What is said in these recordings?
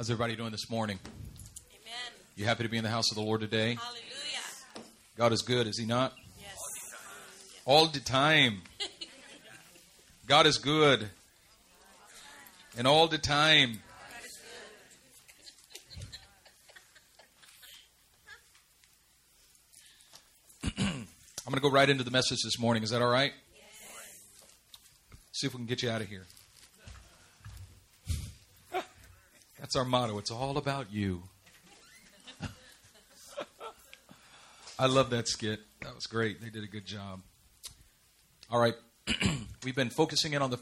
How's everybody doing this morning? Amen. You happy to be in the house of the Lord today? Hallelujah. God is good, is He not? Yes. All the time. God is good. And all the time. I'm going to go right into the message this morning. Is that all right? See if we can get you out of here. That's our motto. It's all about you. I love that skit. That was great. They did a good job. All right. We've been focusing in on the,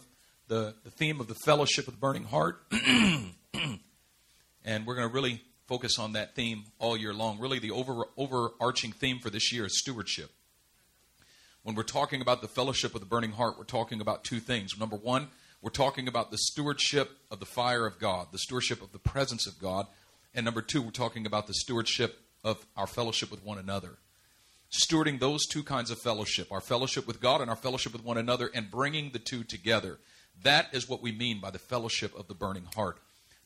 the, the theme of the fellowship of the burning heart. and we're going to really focus on that theme all year long. Really, the over, overarching theme for this year is stewardship. When we're talking about the fellowship of the burning heart, we're talking about two things. Number one, we're talking about the stewardship of the fire of God, the stewardship of the presence of God. And number two, we're talking about the stewardship of our fellowship with one another. Stewarding those two kinds of fellowship, our fellowship with God and our fellowship with one another, and bringing the two together. That is what we mean by the fellowship of the burning heart.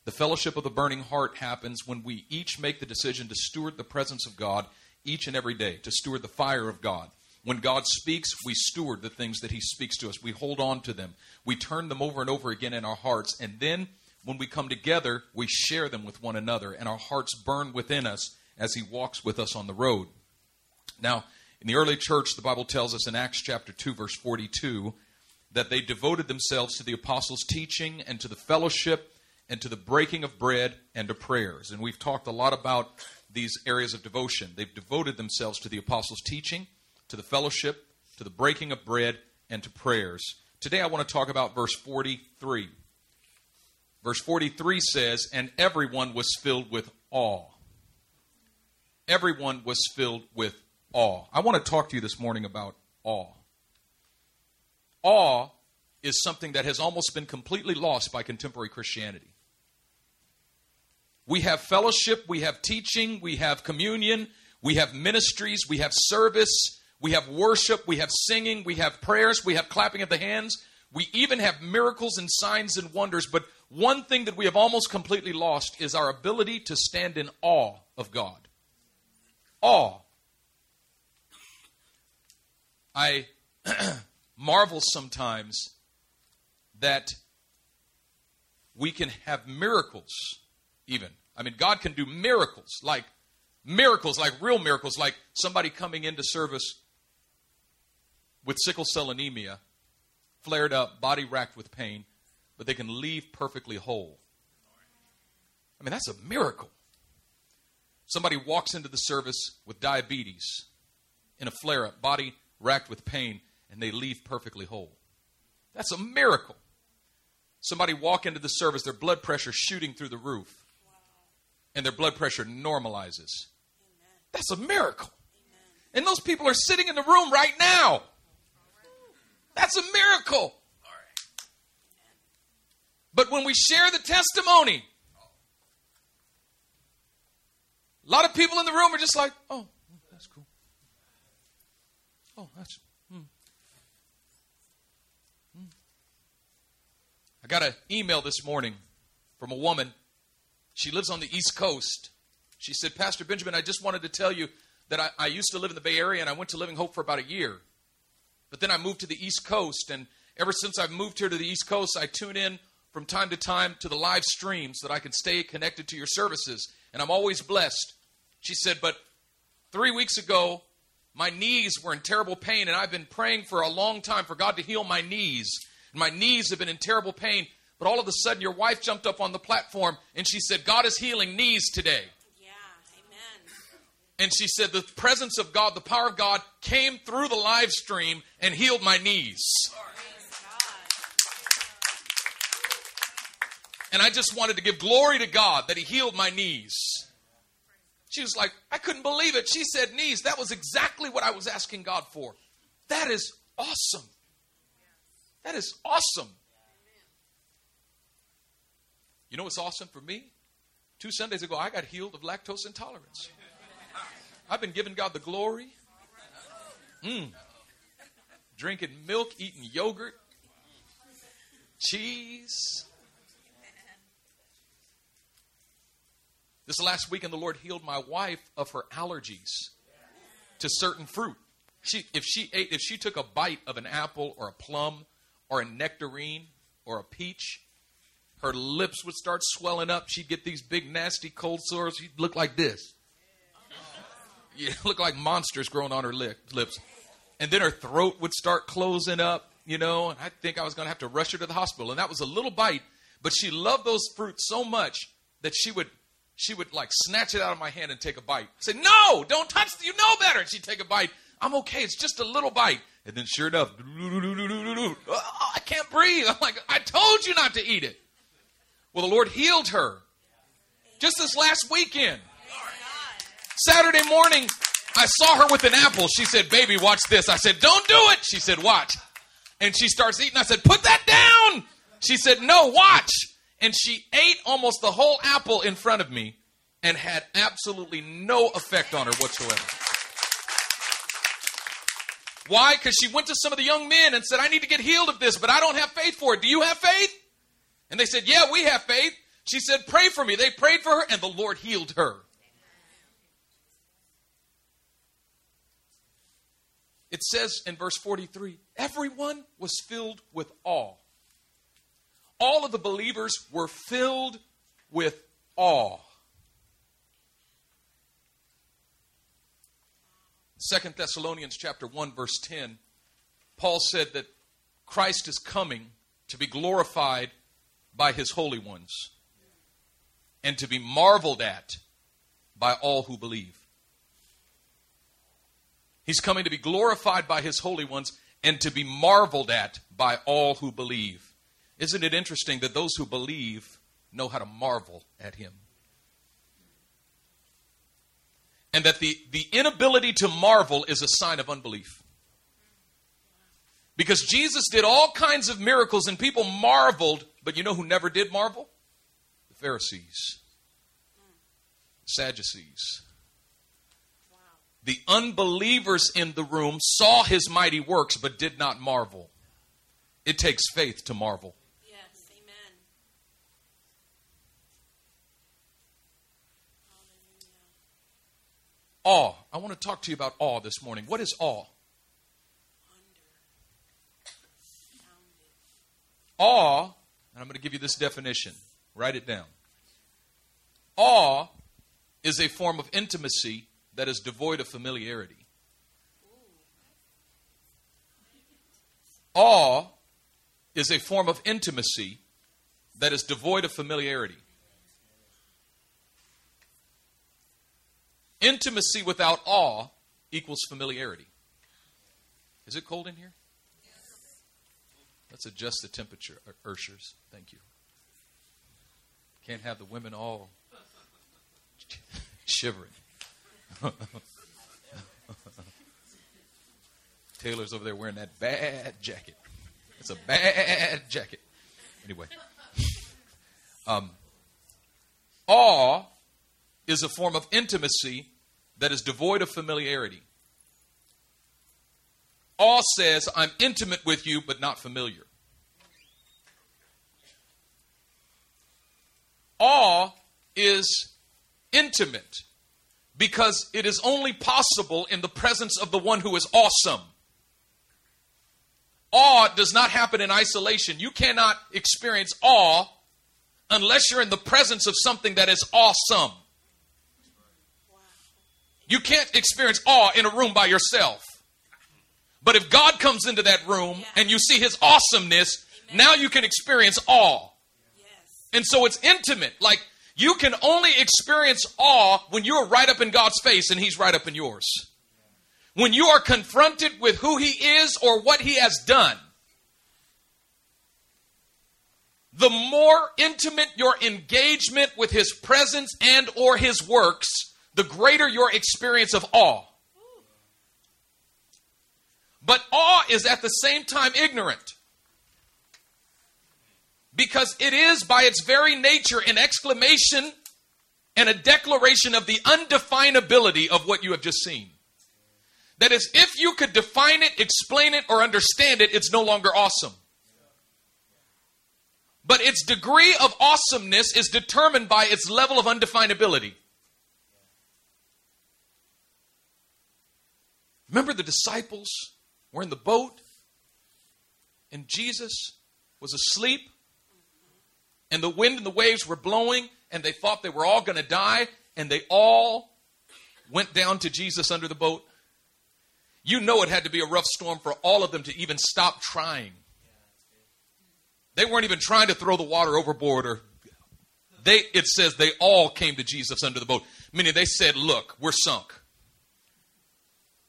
The fellowship of the burning heart happens when we each make the decision to steward the presence of God each and every day, to steward the fire of God. When God speaks, we steward the things that He speaks to us. We hold on to them. We turn them over and over again in our hearts. And then when we come together, we share them with one another. And our hearts burn within us as He walks with us on the road. Now, in the early church, the Bible tells us in Acts chapter 2, verse 42, that they devoted themselves to the apostles' teaching and to the fellowship and to the breaking of bread and to prayers. And we've talked a lot about these areas of devotion. They've devoted themselves to the apostles' teaching to the fellowship, to the breaking of bread, and to prayers. Today I want to talk about verse 43. Verse 43 says, And everyone was filled with awe. Everyone was filled with awe. I want to talk to you this morning about awe. Awe is something that has almost been completely lost by contemporary Christianity. We have fellowship, we have teaching, we have communion, we have ministries, we have service, we have worship, we have singing, we have prayers, we have clapping of the hands, we even have miracles and signs and wonders. But one thing that we have almost completely lost is our ability to stand in awe of God. Awe. I marvel sometimes that we can have miracles, even. I mean, God can do miracles, like miracles, like real miracles, like somebody coming into service with sickle cell anemia, flared up, body racked with pain, but they can leave perfectly whole. I mean, that's a miracle. Somebody walks into the service with diabetes in a flare up, body racked with pain, and they leave perfectly whole. That's a miracle. Somebody walk into the service, their blood pressure shooting through the roof, and their blood pressure normalizes. That's a miracle. And those people are sitting in the room right now. That's a miracle. But when we share the testimony, a lot of people in the room are just like, oh, that's cool. Oh, that's. Hmm. Hmm. I got an email this morning from a woman. She lives on the East Coast. She said, Pastor Benjamin, I just wanted to tell you that I, I used to live in the Bay Area and I went to Living Hope for about a year. But then I moved to the East Coast, and ever since I've moved here to the East Coast, I tune in from time to time to the live streams so that I can stay connected to your services, and I'm always blessed. She said, But three weeks ago, my knees were in terrible pain, and I've been praying for a long time for God to heal my knees. And my knees have been in terrible pain. But all of a sudden, your wife jumped up on the platform and she said, God is healing knees today. And she said, The presence of God, the power of God came through the live stream and healed my knees. And I just wanted to give glory to God that He healed my knees. She was like, I couldn't believe it. She said, Knees. That was exactly what I was asking God for. That is awesome. That is awesome. You know what's awesome for me? Two Sundays ago, I got healed of lactose intolerance. I've been giving God the glory. Mm. Drinking milk, eating yogurt, cheese. This last weekend, the Lord healed my wife of her allergies to certain fruit. She, if she ate, if she took a bite of an apple or a plum or a nectarine or a peach, her lips would start swelling up. She'd get these big, nasty cold sores. She'd look like this. You look like monsters growing on her lip, lips. And then her throat would start closing up, you know, and I think I was going to have to rush her to the hospital. And that was a little bite, but she loved those fruits so much that she would she would like snatch it out of my hand and take a bite. I said, "No, don't touch. You know better." And she'd take a bite. I'm okay. It's just a little bite. And then, sure enough, oh, I can't breathe. I'm like, I told you not to eat it. Well, the Lord healed her just this last weekend. Saturday morning, I saw her with an apple. She said, Baby, watch this. I said, Don't do it. She said, Watch. And she starts eating. I said, Put that down. She said, No, watch. And she ate almost the whole apple in front of me and had absolutely no effect on her whatsoever. Why? Because she went to some of the young men and said, I need to get healed of this, but I don't have faith for it. Do you have faith? And they said, Yeah, we have faith. She said, Pray for me. They prayed for her, and the Lord healed her. It says in verse 43 everyone was filled with awe. All of the believers were filled with awe. Second Thessalonians chapter 1 verse 10 Paul said that Christ is coming to be glorified by his holy ones and to be marveled at by all who believe. He's coming to be glorified by his holy ones and to be marveled at by all who believe. Isn't it interesting that those who believe know how to marvel at him? And that the, the inability to marvel is a sign of unbelief. Because Jesus did all kinds of miracles and people marveled, but you know who never did marvel? The Pharisees, Sadducees. The unbelievers in the room saw his mighty works but did not marvel. It takes faith to marvel. Yes, amen. Awe. I want to talk to you about awe this morning. What is awe? Awe, and I'm going to give you this definition. Write it down. Awe is a form of intimacy that is devoid of familiarity. Awe is a form of intimacy that is devoid of familiarity. Intimacy without awe equals familiarity. Is it cold in here? Let's adjust the temperature, uh, Urshers. Thank you. Can't have the women all shivering. Taylor's over there wearing that bad jacket. It's a bad jacket. Anyway, um, awe is a form of intimacy that is devoid of familiarity. Awe says, I'm intimate with you, but not familiar. Awe is intimate because it is only possible in the presence of the one who is awesome. Awe does not happen in isolation. You cannot experience awe unless you're in the presence of something that is awesome. You can't experience awe in a room by yourself. But if God comes into that room and you see his awesomeness, now you can experience awe. And so it's intimate. Like you can only experience awe when you are right up in God's face and He's right up in yours. When you are confronted with who He is or what He has done, the more intimate your engagement with His presence and or His works, the greater your experience of awe. But awe is at the same time ignorant because it is by its very nature an exclamation and a declaration of the undefinability of what you have just seen. That is, if you could define it, explain it, or understand it, it's no longer awesome. But its degree of awesomeness is determined by its level of undefinability. Remember, the disciples were in the boat, and Jesus was asleep and the wind and the waves were blowing and they thought they were all going to die and they all went down to Jesus under the boat. You know it had to be a rough storm for all of them to even stop trying. They weren't even trying to throw the water overboard or they it says they all came to Jesus under the boat. Meaning they said, "Look, we're sunk.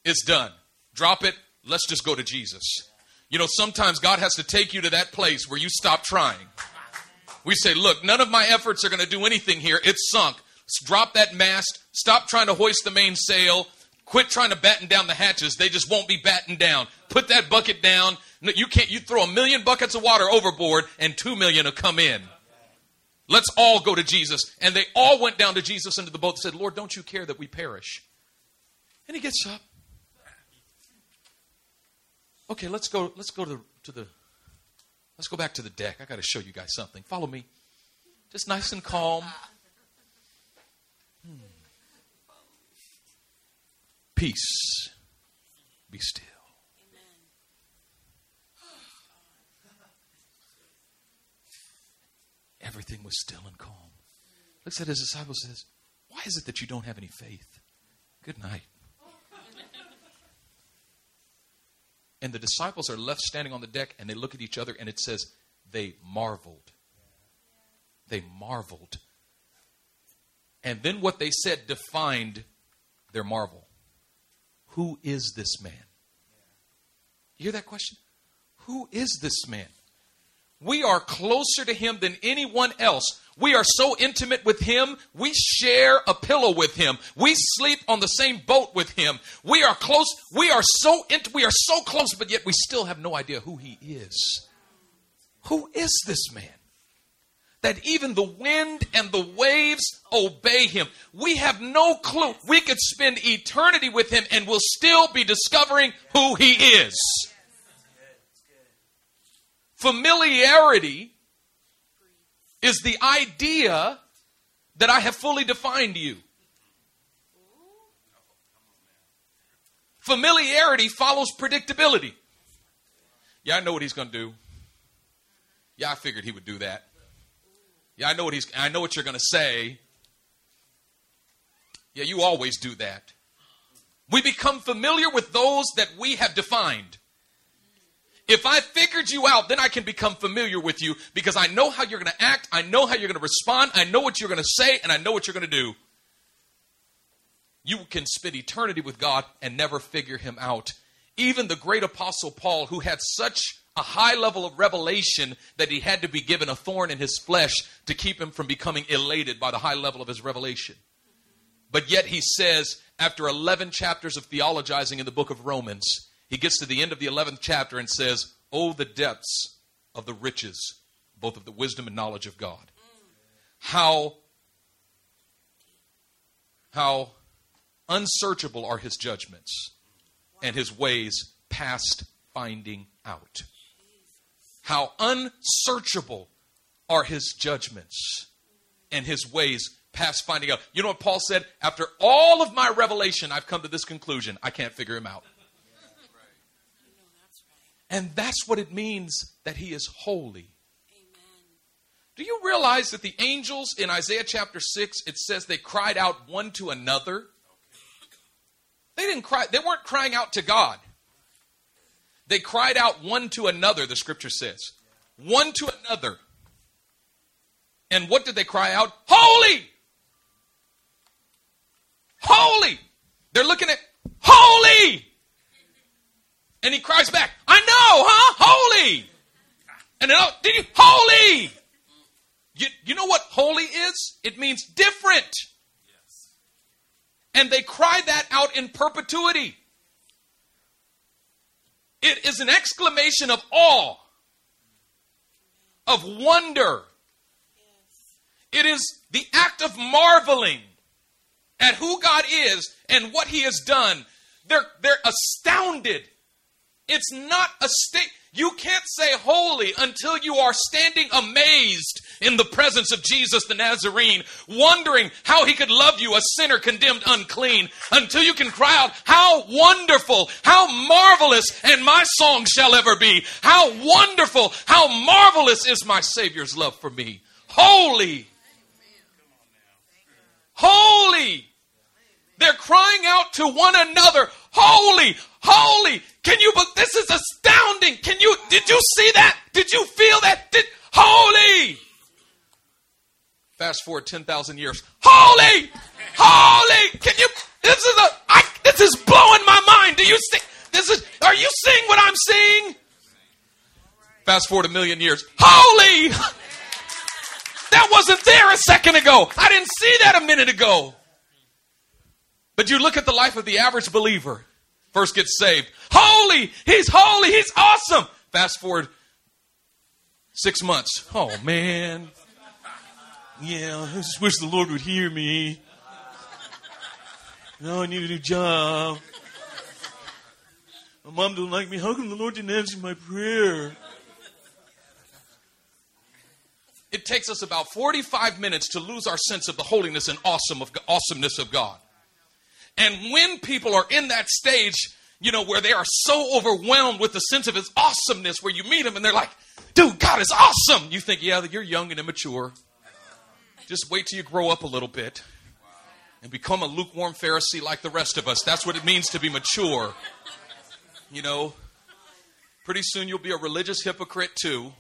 It's done. Drop it. Let's just go to Jesus." You know, sometimes God has to take you to that place where you stop trying. We say, "Look, none of my efforts are going to do anything here. It's sunk. Drop that mast. Stop trying to hoist the mainsail. Quit trying to batten down the hatches. They just won't be battened down. Put that bucket down. You can't. You throw a million buckets of water overboard, and two million will come in. Let's all go to Jesus. And they all went down to Jesus into the boat and said, Lord, don't you care that we perish? And he gets up. Okay, let's go. Let's go to to the let's go back to the deck. I got to show you guys something. Follow me. Just nice and calm. Hmm. Peace. Be still. Everything was still and calm. Looks at his disciples says, Why is it that you don't have any faith? Good night. And the disciples are left standing on the deck and they look at each other and it says, They marveled. They marveled. And then what they said defined their marvel. Who is this man? You hear that question? Who is this man? We are closer to him than anyone else. We are so intimate with him. We share a pillow with him. We sleep on the same boat with him. We are close. We are so int- we are so close, but yet we still have no idea who he is. Who is this man? That even the wind and the waves obey him. We have no clue. We could spend eternity with him and we'll still be discovering who he is. Familiarity is the idea that I have fully defined you. Familiarity follows predictability. Yeah, I know what he's going to do. Yeah, I figured he would do that. Yeah, I know what he's I know what you're going to say. Yeah, you always do that. We become familiar with those that we have defined. If I figured you out, then I can become familiar with you because I know how you're going to act, I know how you're going to respond, I know what you're going to say, and I know what you're going to do. You can spend eternity with God and never figure him out. Even the great apostle Paul, who had such a high level of revelation that he had to be given a thorn in his flesh to keep him from becoming elated by the high level of his revelation. But yet he says, after 11 chapters of theologizing in the book of Romans, he gets to the end of the 11th chapter and says, Oh, the depths of the riches, both of the wisdom and knowledge of God. How, how unsearchable are his judgments and his ways past finding out. How unsearchable are his judgments and his ways past finding out. You know what Paul said? After all of my revelation, I've come to this conclusion. I can't figure him out. And that's what it means that he is holy. Amen. Do you realize that the angels in Isaiah chapter 6, it says they cried out one to another? They didn't cry, they weren't crying out to God. They cried out one to another, the scripture says. One to another. And what did they cry out? Holy! Holy! They're looking at holy! And he cries back, I know, huh? Holy! And then, oh, did you? Holy! You, you know what holy is? It means different. And they cry that out in perpetuity. It is an exclamation of awe, of wonder. It is the act of marveling at who God is and what He has done. They're, they're astounded. It's not a state. You can't say holy until you are standing amazed in the presence of Jesus the Nazarene, wondering how he could love you, a sinner condemned unclean, until you can cry out, How wonderful, how marvelous, and my song shall ever be. How wonderful, how marvelous is my Savior's love for me. Holy. Holy. They're crying out to one another, Holy, holy. Can you, but this is astounding. Can you, did you see that? Did you feel that? Did, holy. Fast forward 10,000 years. Holy, holy. Can you, this is a, I, this is blowing my mind. Do you see, this is, are you seeing what I'm seeing? Fast forward a million years. Holy. That wasn't there a second ago. I didn't see that a minute ago. But you look at the life of the average believer, first gets saved. Holy! He's holy! He's awesome! Fast forward six months. Oh, man. Yeah, I just wish the Lord would hear me. Now I need a new job. My mom don't like me. How come the Lord didn't answer my prayer? It takes us about 45 minutes to lose our sense of the holiness and awesome of, awesomeness of God. And when people are in that stage, you know, where they are so overwhelmed with the sense of his awesomeness, where you meet them and they're like, dude, God is awesome. You think, yeah, you're young and immature. Just wait till you grow up a little bit and become a lukewarm Pharisee like the rest of us. That's what it means to be mature. You know, pretty soon you'll be a religious hypocrite too.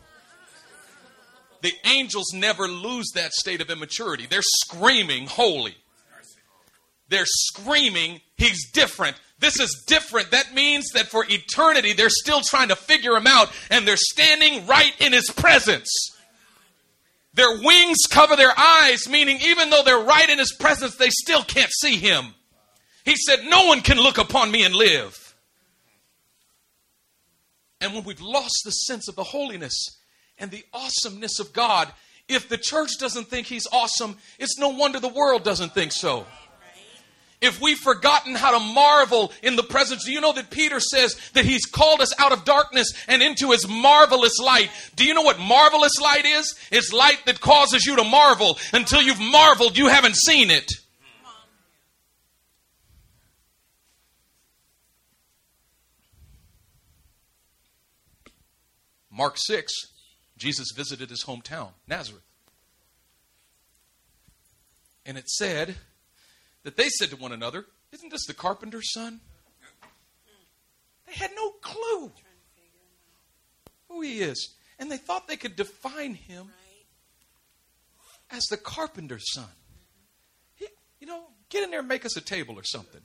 The angels never lose that state of immaturity. They're screaming, holy. They're screaming, He's different. This is different. That means that for eternity, they're still trying to figure Him out, and they're standing right in His presence. Their wings cover their eyes, meaning even though they're right in His presence, they still can't see Him. He said, No one can look upon me and live. And when we've lost the sense of the holiness and the awesomeness of God, if the church doesn't think He's awesome, it's no wonder the world doesn't think so if we've forgotten how to marvel in the presence, do you know that Peter says that he's called us out of darkness and into his marvelous light? Do you know what marvelous light is? It's light that causes you to marvel. Until you've marveled, you haven't seen it. Mark 6, Jesus visited his hometown, Nazareth. And it said, that they said to one another, Isn't this the carpenter's son? They had no clue who he is. And they thought they could define him as the carpenter's son. He, you know, get in there and make us a table or something.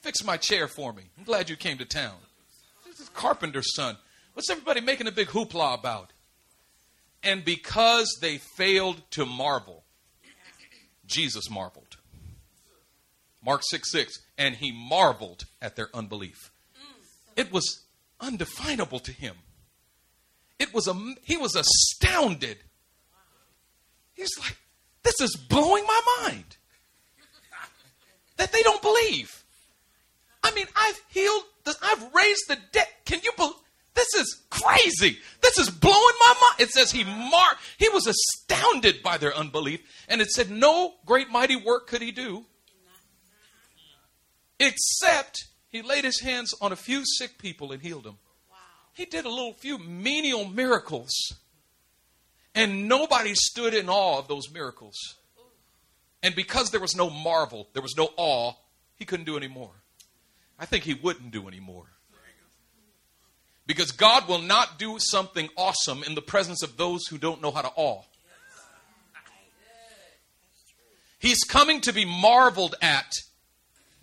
Fix my chair for me. I'm glad you came to town. This is carpenter's son. What's everybody making a big hoopla about? And because they failed to marvel, Jesus marveled. Mark 6 6, and he marveled at their unbelief. It was undefinable to him. It was a, he was astounded. He's like, this is blowing my mind. That they don't believe. I mean, I've healed, I've raised the dead. Can you believe? This is crazy. This is blowing my mind. It says he mar- he was astounded by their unbelief, and it said no great mighty work could he do, except he laid his hands on a few sick people and healed them. Wow. He did a little few menial miracles, and nobody stood in awe of those miracles. And because there was no marvel, there was no awe, he couldn't do any more. I think he wouldn't do any more. Because God will not do something awesome in the presence of those who don't know how to awe. He's coming to be marveled at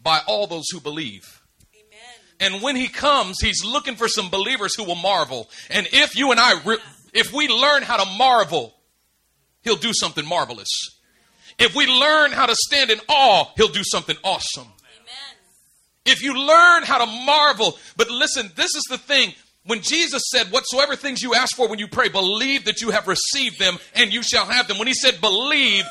by all those who believe. And when he comes, he's looking for some believers who will marvel. And if you and I, if we learn how to marvel, he'll do something marvelous. If we learn how to stand in awe, he'll do something awesome. Amen. If you learn how to marvel, but listen, this is the thing. When Jesus said, Whatsoever things you ask for when you pray, believe that you have received them and you shall have them. When he said believe,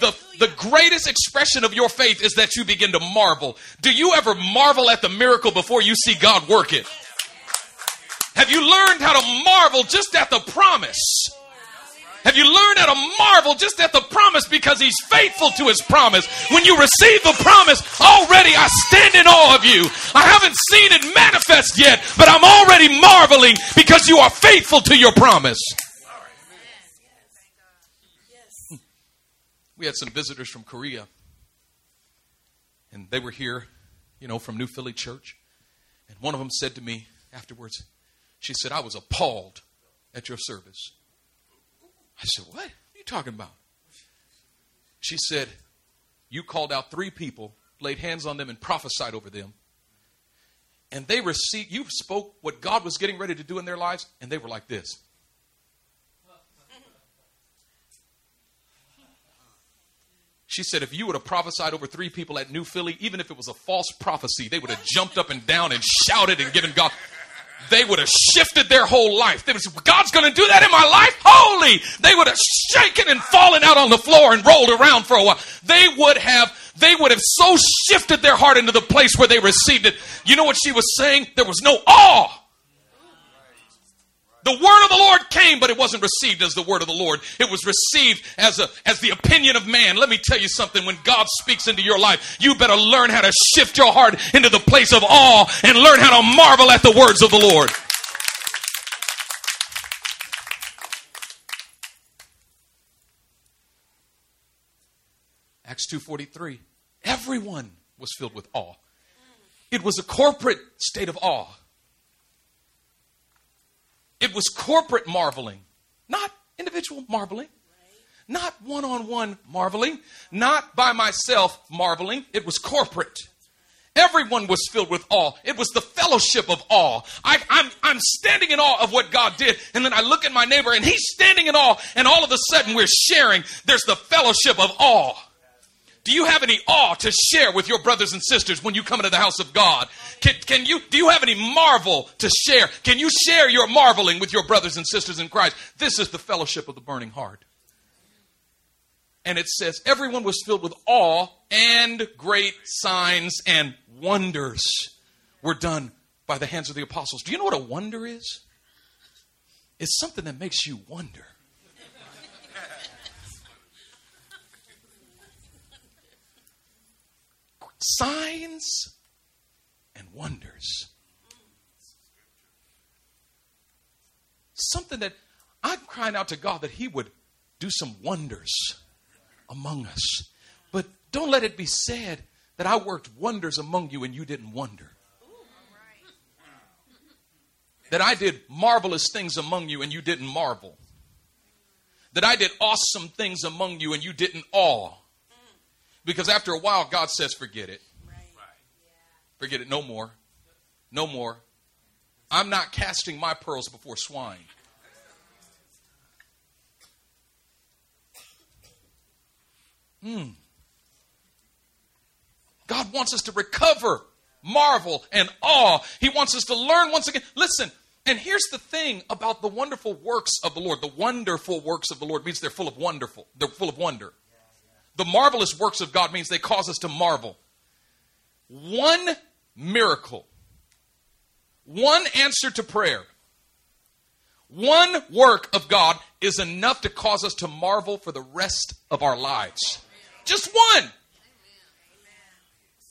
the, the greatest expression of your faith is that you begin to marvel. Do you ever marvel at the miracle before you see God work it? Have you learned how to marvel just at the promise? Have you learned how to marvel just at the promise because he's faithful to his promise? When you receive the promise, already I stand in awe of you. I haven't seen it manifest yet, but I'm already marveling because you are faithful to your promise. We had some visitors from Korea, and they were here, you know, from New Philly Church. And one of them said to me afterwards, she said, I was appalled at your service. I said, What are you talking about? She said, You called out three people, laid hands on them, and prophesied over them. And they received, you spoke what God was getting ready to do in their lives, and they were like this. She said, if you would have prophesied over three people at New Philly, even if it was a false prophecy, they would have jumped up and down and shouted and given God they would have shifted their whole life. They would say, God's going to do that in my life? Holy! They would have shaken and fallen out on the floor and rolled around for a while. They would have, they would have so shifted their heart into the place where they received it. You know what she was saying? There was no awe. The word of the Lord came, but it wasn't received as the word of the Lord. It was received as a as the opinion of man. Let me tell you something. When God speaks into your life, you better learn how to shift your heart into the place of awe and learn how to marvel at the words of the Lord. Acts 2:43. Everyone was filled with awe. It was a corporate state of awe. It was corporate marveling, not individual marveling, not one on one marveling, not by myself marveling. It was corporate. Everyone was filled with awe. It was the fellowship of awe. I, am I'm, I'm standing in awe of what God did. And then I look at my neighbor and he's standing in awe. And all of a sudden we're sharing. There's the fellowship of awe. Do you have any awe to share with your brothers and sisters when you come into the house of God? Can, can you, do you have any marvel to share? Can you share your marveling with your brothers and sisters in Christ? This is the fellowship of the burning heart. And it says, everyone was filled with awe and great signs and wonders were done by the hands of the apostles. Do you know what a wonder is? It's something that makes you wonder. Signs and wonders. Something that I'm crying out to God that He would do some wonders among us. But don't let it be said that I worked wonders among you and you didn't wonder. That I did marvelous things among you and you didn't marvel. That I did awesome things among you and you didn't awe. Because after a while, God says, forget it. Forget it. No more. No more. I'm not casting my pearls before swine. Hmm. God wants us to recover, marvel, and awe. He wants us to learn once again. Listen, and here's the thing about the wonderful works of the Lord. The wonderful works of the Lord means they're full of wonderful. They're full of wonder. The marvelous works of God means they cause us to marvel. One miracle, one answer to prayer, one work of God is enough to cause us to marvel for the rest of our lives. Just one.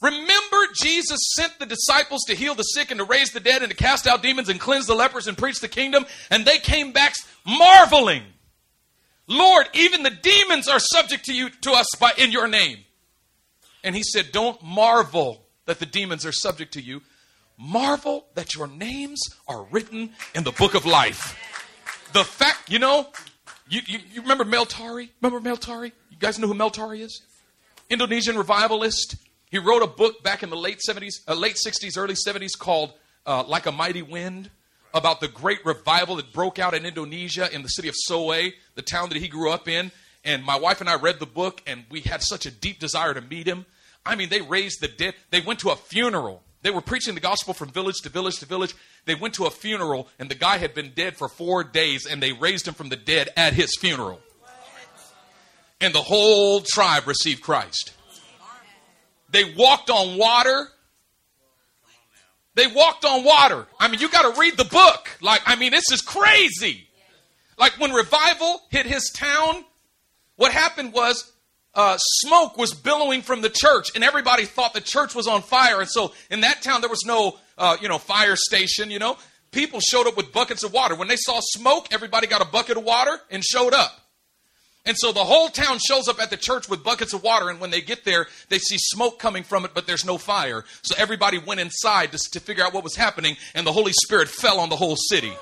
Remember, Jesus sent the disciples to heal the sick and to raise the dead and to cast out demons and cleanse the lepers and preach the kingdom, and they came back marveling. Lord, even the demons are subject to you to us by in your name. And he said, Don't marvel that the demons are subject to you. Marvel that your names are written in the book of life. The fact, you know, you, you, you remember Mel Tari? Remember Mel Tari? You guys know who Mel Tari is? Indonesian revivalist. He wrote a book back in the late 70s, uh, late 60s, early 70s called uh, Like a Mighty Wind about the great revival that broke out in Indonesia in the city of Soe, the town that he grew up in. And my wife and I read the book, and we had such a deep desire to meet him. I mean, they raised the dead. They went to a funeral. They were preaching the gospel from village to village to village. They went to a funeral, and the guy had been dead for four days, and they raised him from the dead at his funeral. And the whole tribe received Christ. They walked on water They walked on water. I mean, you got to read the book. Like, I mean, this is crazy. Like when revival hit his town, what happened was uh, smoke was billowing from the church, and everybody thought the church was on fire. And so in that town, there was no, uh, you know, fire station. You know, people showed up with buckets of water. When they saw smoke, everybody got a bucket of water and showed up. And so the whole town shows up at the church with buckets of water, and when they get there, they see smoke coming from it, but there's no fire. So everybody went inside to, to figure out what was happening, and the Holy Spirit fell on the whole city.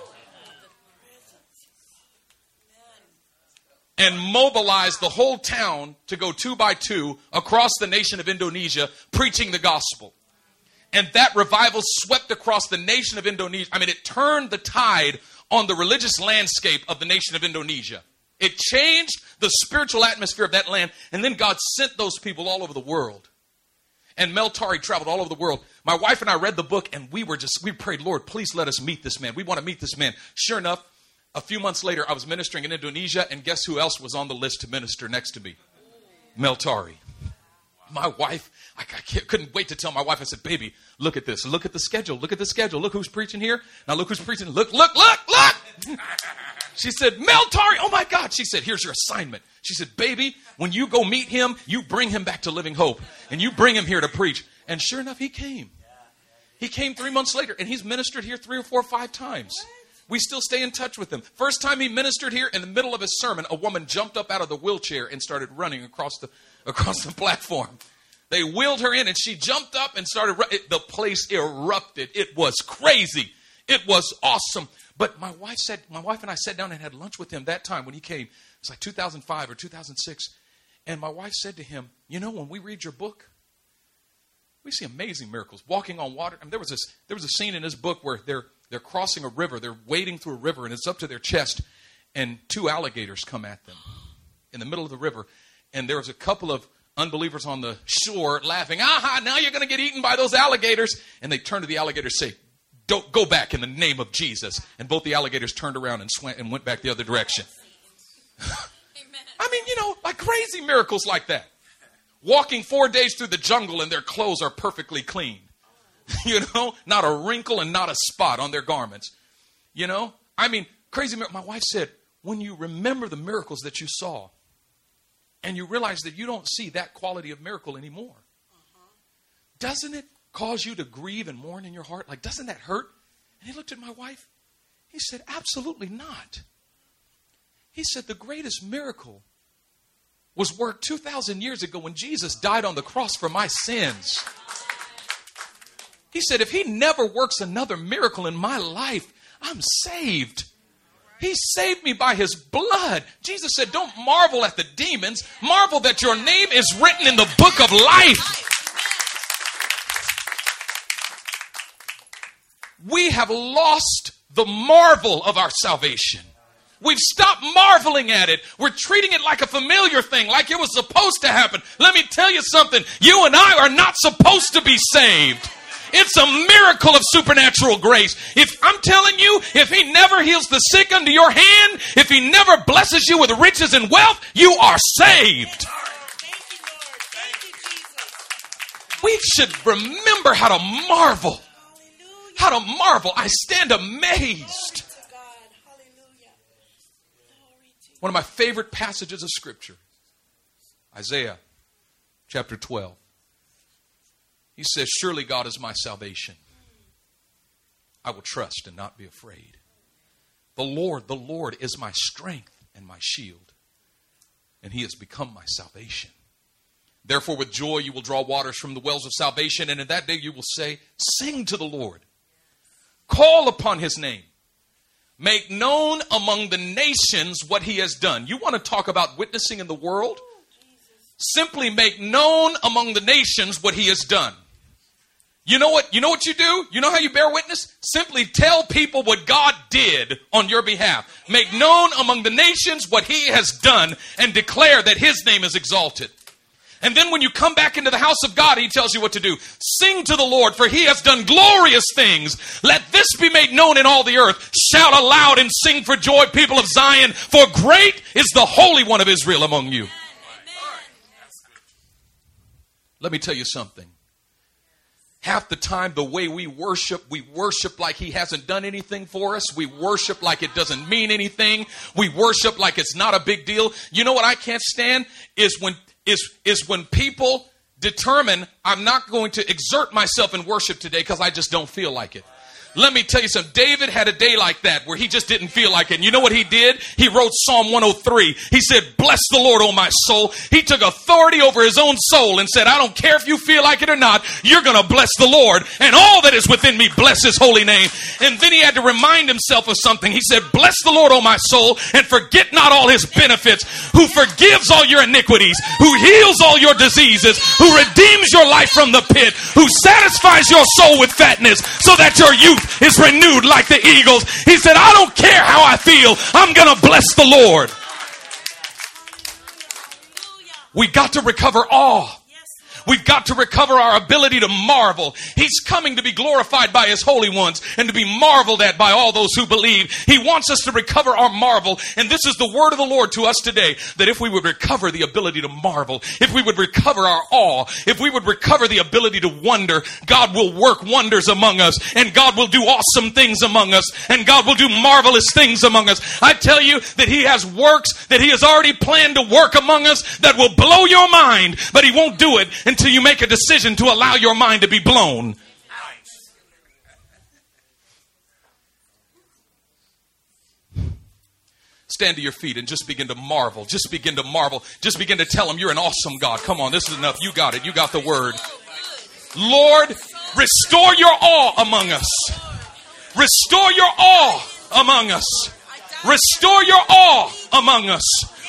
and mobilized the whole town to go two by two across the nation of Indonesia preaching the gospel. And that revival swept across the nation of Indonesia. I mean, it turned the tide on the religious landscape of the nation of Indonesia. It changed the spiritual atmosphere of that land, and then God sent those people all over the world. And Mel Tari traveled all over the world. My wife and I read the book, and we were just, we prayed, Lord, please let us meet this man. We want to meet this man. Sure enough, a few months later, I was ministering in Indonesia, and guess who else was on the list to minister next to me? Mel Tari. My wife, I, I couldn't wait to tell my wife. I said, "Baby, look at this. Look at the schedule. Look at the schedule. Look who's preaching here. Now look who's preaching. Look, look, look, look." she said, "Mel Tari. Oh my God." She said, "Here's your assignment." She said, "Baby, when you go meet him, you bring him back to Living Hope, and you bring him here to preach." And sure enough, he came. He came three months later, and he's ministered here three or four or five times. We still stay in touch with him. First time he ministered here, in the middle of his sermon, a woman jumped up out of the wheelchair and started running across the across the platform. They wheeled her in, and she jumped up and started. It, the place erupted. It was crazy. It was awesome. But my wife said, my wife and I sat down and had lunch with him that time when he came. It's like 2005 or 2006, and my wife said to him, "You know, when we read your book, we see amazing miracles. Walking on water. I mean, there was this. There was a scene in his book where they're they're crossing a river. They're wading through a river, and it's up to their chest. And two alligators come at them in the middle of the river. And there was a couple of unbelievers on the shore laughing, aha, now you're going to get eaten by those alligators. And they turn to the alligators and say, don't go back in the name of Jesus. And both the alligators turned around and, swam, and went back the other direction. I mean, you know, like crazy miracles like that. Walking four days through the jungle and their clothes are perfectly clean. you know, not a wrinkle and not a spot on their garments. You know, I mean, crazy. My wife said, when you remember the miracles that you saw, and you realize that you don't see that quality of miracle anymore, uh-huh. doesn't it cause you to grieve and mourn in your heart? Like, doesn't that hurt? And he looked at my wife. He said, Absolutely not. He said, The greatest miracle was worked 2,000 years ago when Jesus died on the cross for my sins. He said, if he never works another miracle in my life, I'm saved. He saved me by his blood. Jesus said, Don't marvel at the demons, marvel that your name is written in the book of life. We have lost the marvel of our salvation. We've stopped marveling at it. We're treating it like a familiar thing, like it was supposed to happen. Let me tell you something. You and I are not supposed to be saved. It's a miracle of supernatural grace. If I'm telling you, if he never heals the sick under your hand, if he never blesses you with riches and wealth, you are saved. We should remember how to marvel. How to marvel. I stand amazed. One of my favorite passages of Scripture Isaiah chapter 12. He says, Surely God is my salvation. I will trust and not be afraid. The Lord, the Lord is my strength and my shield, and he has become my salvation. Therefore, with joy you will draw waters from the wells of salvation, and in that day you will say, Sing to the Lord, call upon his name, make known among the nations what he has done. You want to talk about witnessing in the world? Simply make known among the nations what he has done. You know what? You know what you do? You know how you bear witness? Simply tell people what God did on your behalf. Make known among the nations what he has done and declare that his name is exalted. And then when you come back into the house of God, he tells you what to do. Sing to the Lord, for he has done glorious things. Let this be made known in all the earth. Shout aloud and sing for joy, people of Zion, for great is the Holy One of Israel among you. Let me tell you something half the time the way we worship we worship like he hasn't done anything for us we worship like it doesn't mean anything we worship like it's not a big deal you know what i can't stand is when is is when people determine i'm not going to exert myself in worship today because i just don't feel like it let me tell you something. David had a day like that where he just didn't feel like it. And you know what he did? He wrote Psalm 103. He said, Bless the Lord, O my soul. He took authority over his own soul and said, I don't care if you feel like it or not, you're going to bless the Lord. And all that is within me, bless his holy name. And then he had to remind himself of something. He said, Bless the Lord, O my soul, and forget not all his benefits, who forgives all your iniquities, who heals all your diseases, who redeems your life from the pit, who satisfies your soul with fatness, so that your youth is renewed like the eagles. He said, I don't care how I feel. I'm going to bless the Lord. We got to recover awe. We've got to recover our ability to marvel. He's coming to be glorified by his holy ones and to be marveled at by all those who believe. He wants us to recover our marvel. And this is the word of the Lord to us today that if we would recover the ability to marvel, if we would recover our awe, if we would recover the ability to wonder, God will work wonders among us and God will do awesome things among us and God will do marvelous things among us. I tell you that he has works that he has already planned to work among us that will blow your mind, but he won't do it until you make a decision to allow your mind to be blown. Stand to your feet and just begin to marvel. Just begin to marvel. Just begin to tell him you're an awesome God. Come on, this is enough. You got it. You got the word. Lord, restore your awe among us. Restore your awe among us. Restore your awe among us.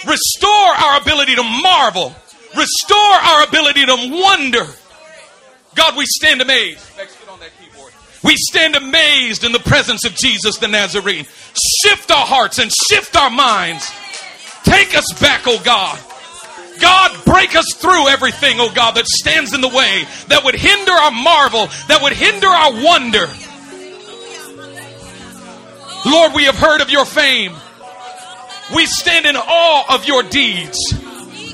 Restore our ability to marvel. Restore our ability to wonder. God, we stand amazed. We stand amazed in the presence of Jesus the Nazarene. Shift our hearts and shift our minds. Take us back, oh God. God, break us through everything, oh God, that stands in the way, that would hinder our marvel, that would hinder our wonder. Lord, we have heard of your fame. We stand in awe of your deeds.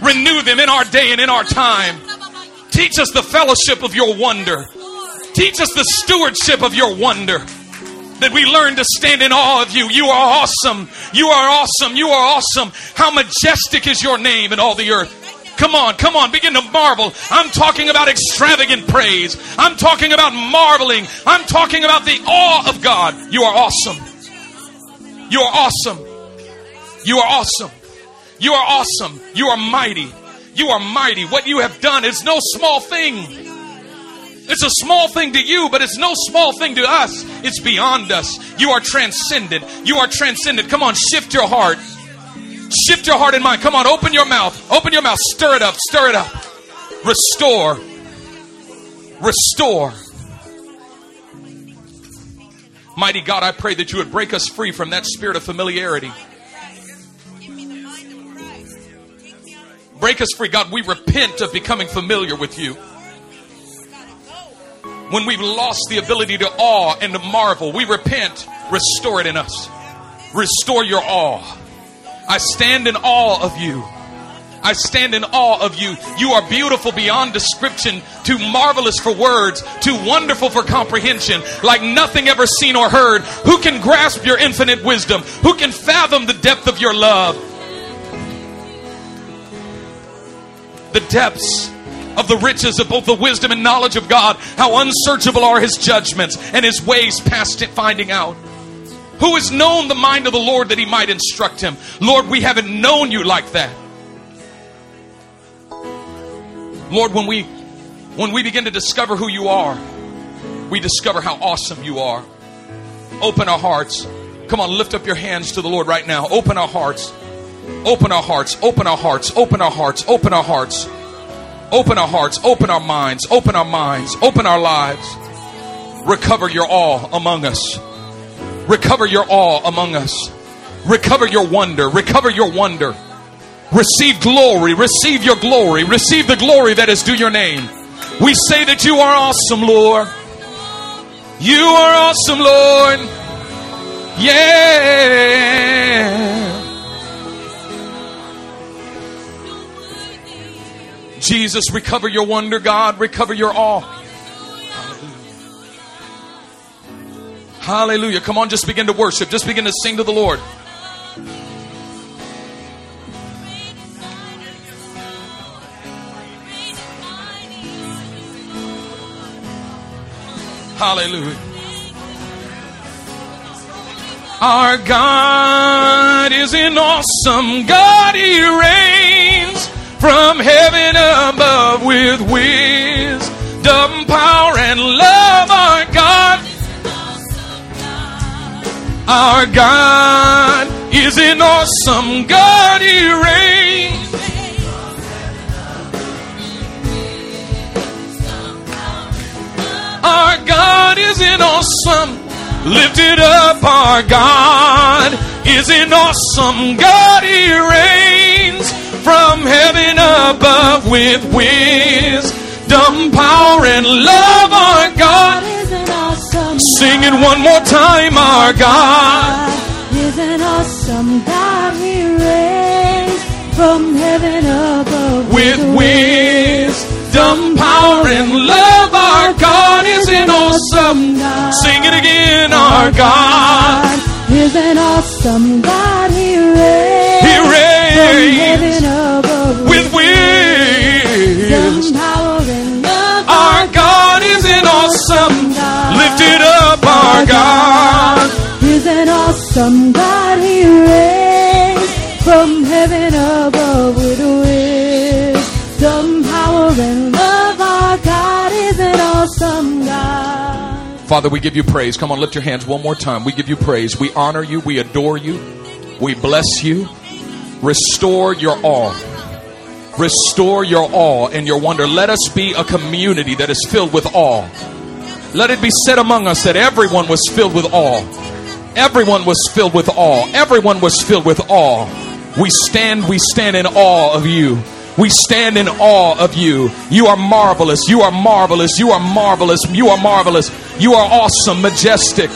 Renew them in our day and in our time. Teach us the fellowship of your wonder. Teach us the stewardship of your wonder. That we learn to stand in awe of you. You are awesome. You are awesome. You are awesome. How majestic is your name in all the earth. Come on, come on, begin to marvel. I'm talking about extravagant praise. I'm talking about marveling. I'm talking about the awe of God. You are awesome. You are awesome. You are awesome. You are awesome. You are mighty. You are mighty. What you have done is no small thing. It's a small thing to you, but it's no small thing to us. It's beyond us. You are transcendent. You are transcendent. Come on, shift your heart. Shift your heart and mind. Come on, open your mouth. Open your mouth. Stir it up. Stir it up. Restore. Restore. Mighty God, I pray that you would break us free from that spirit of familiarity. Break us free. God, we repent of becoming familiar with you. When we've lost the ability to awe and to marvel, we repent. Restore it in us. Restore your awe. I stand in awe of you. I stand in awe of you. You are beautiful beyond description, too marvelous for words, too wonderful for comprehension, like nothing ever seen or heard. Who can grasp your infinite wisdom? Who can fathom the depth of your love? The depths of the riches of both the wisdom and knowledge of God. How unsearchable are his judgments and his ways past it finding out. Who has known the mind of the Lord that he might instruct him? Lord, we haven't known you like that. Lord, when we when we begin to discover who you are, we discover how awesome you are. Open our hearts. Come on, lift up your hands to the Lord right now. Open our hearts. Open our hearts. Open our hearts. Open our hearts. Open our hearts. Open our hearts. Open our minds. Open our minds. Open our lives. Recover your awe among us. Recover your awe among us. Recover your wonder. Recover your wonder. Receive glory. Receive your glory. Receive the glory that is due your name. We say that you are awesome, Lord. You are awesome, Lord. Yeah. Jesus, recover your wonder, God. Recover your awe. Hallelujah. Hallelujah. Come on, just begin to worship. Just begin to sing to the Lord. Hallelujah. Our God is an awesome God. He reigns from heaven above with wisdom, power, and love. Our God, our God is an awesome God. He reigns. Our God is an awesome. Lift it up, our God is an awesome God. He reigns from heaven above with wisdom, power, and love. Our God is an awesome Sing it one more time, our God. God is an awesome God. He reigns from heaven above With wisdom, power, and love, our God is an awesome. God. Sing it again, our God. God is an awesome God. He reigns He reigns from heaven above with wisdom, power, and love. Our God is an awesome God. Father, we give you praise. Come on, lift your hands one more time. We give you praise. We honor you. We adore you. We bless you. Restore your awe. Restore your awe and your wonder. Let us be a community that is filled with awe. Let it be said among us that everyone was filled with awe. Everyone was filled with awe. Everyone was filled with awe. We stand, we stand in awe of you. We stand in awe of you. You are marvelous. You are marvelous. You are marvelous. You are marvelous. You are awesome, majestic.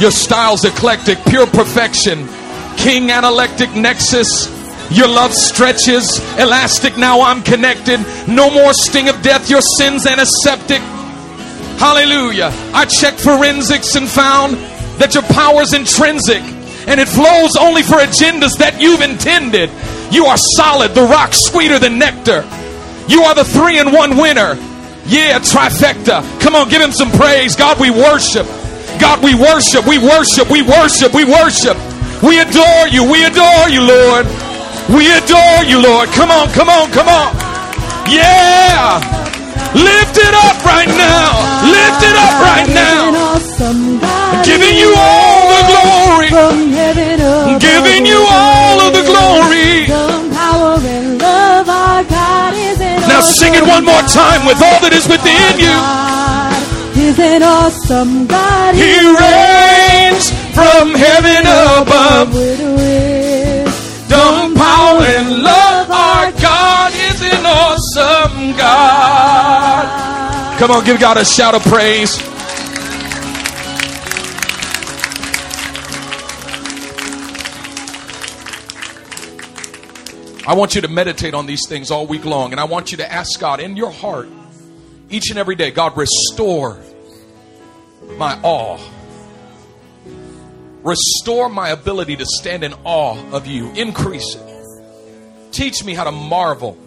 Your style's eclectic, pure perfection. King analectic nexus. Your love stretches, elastic. Now I'm connected. No more sting of death. Your sins antiseptic. Hallelujah. I checked forensics and found that your power is intrinsic and it flows only for agendas that you've intended. You are solid, the rock sweeter than nectar. You are the three in one winner. Yeah, trifecta. Come on, give him some praise. God, we worship. God, we worship, we worship, we worship, we worship. We adore you, we adore you, Lord. We adore you, Lord. Come on, come on, come on. Yeah. Lift it up right now. Lift it up right now. God. Giving you all the glory. From heaven above Giving you all of the glory. Wisdom, power, and love. Our God is an Now sing it one more time with all that is within you. God is an awesome God. He reigns from heaven above. Dumb power and love. Our God is an awesome God. Come on, give God a shout of praise. I want you to meditate on these things all week long, and I want you to ask God in your heart each and every day God, restore my awe. Restore my ability to stand in awe of you. Increase it. Teach me how to marvel.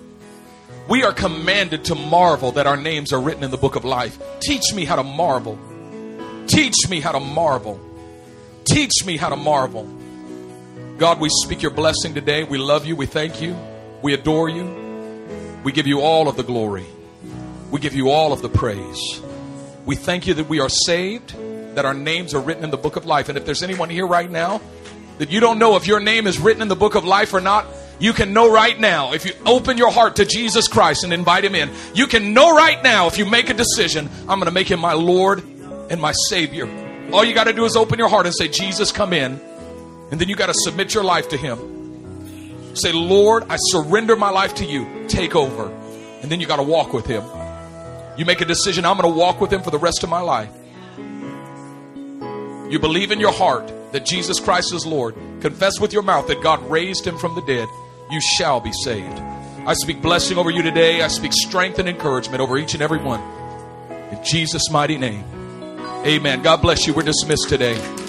We are commanded to marvel that our names are written in the book of life. Teach me how to marvel. Teach me how to marvel. Teach me how to marvel. God, we speak your blessing today. We love you. We thank you. We adore you. We give you all of the glory. We give you all of the praise. We thank you that we are saved, that our names are written in the book of life. And if there's anyone here right now that you don't know if your name is written in the book of life or not, you can know right now if you open your heart to Jesus Christ and invite him in. You can know right now if you make a decision, I'm going to make him my Lord and my Savior. All you got to do is open your heart and say, Jesus, come in. And then you got to submit your life to him. Say, Lord, I surrender my life to you. Take over. And then you got to walk with him. You make a decision, I'm going to walk with him for the rest of my life. You believe in your heart that Jesus Christ is Lord. Confess with your mouth that God raised him from the dead. You shall be saved. I speak blessing over you today. I speak strength and encouragement over each and every one. In Jesus' mighty name. Amen. God bless you. We're dismissed today.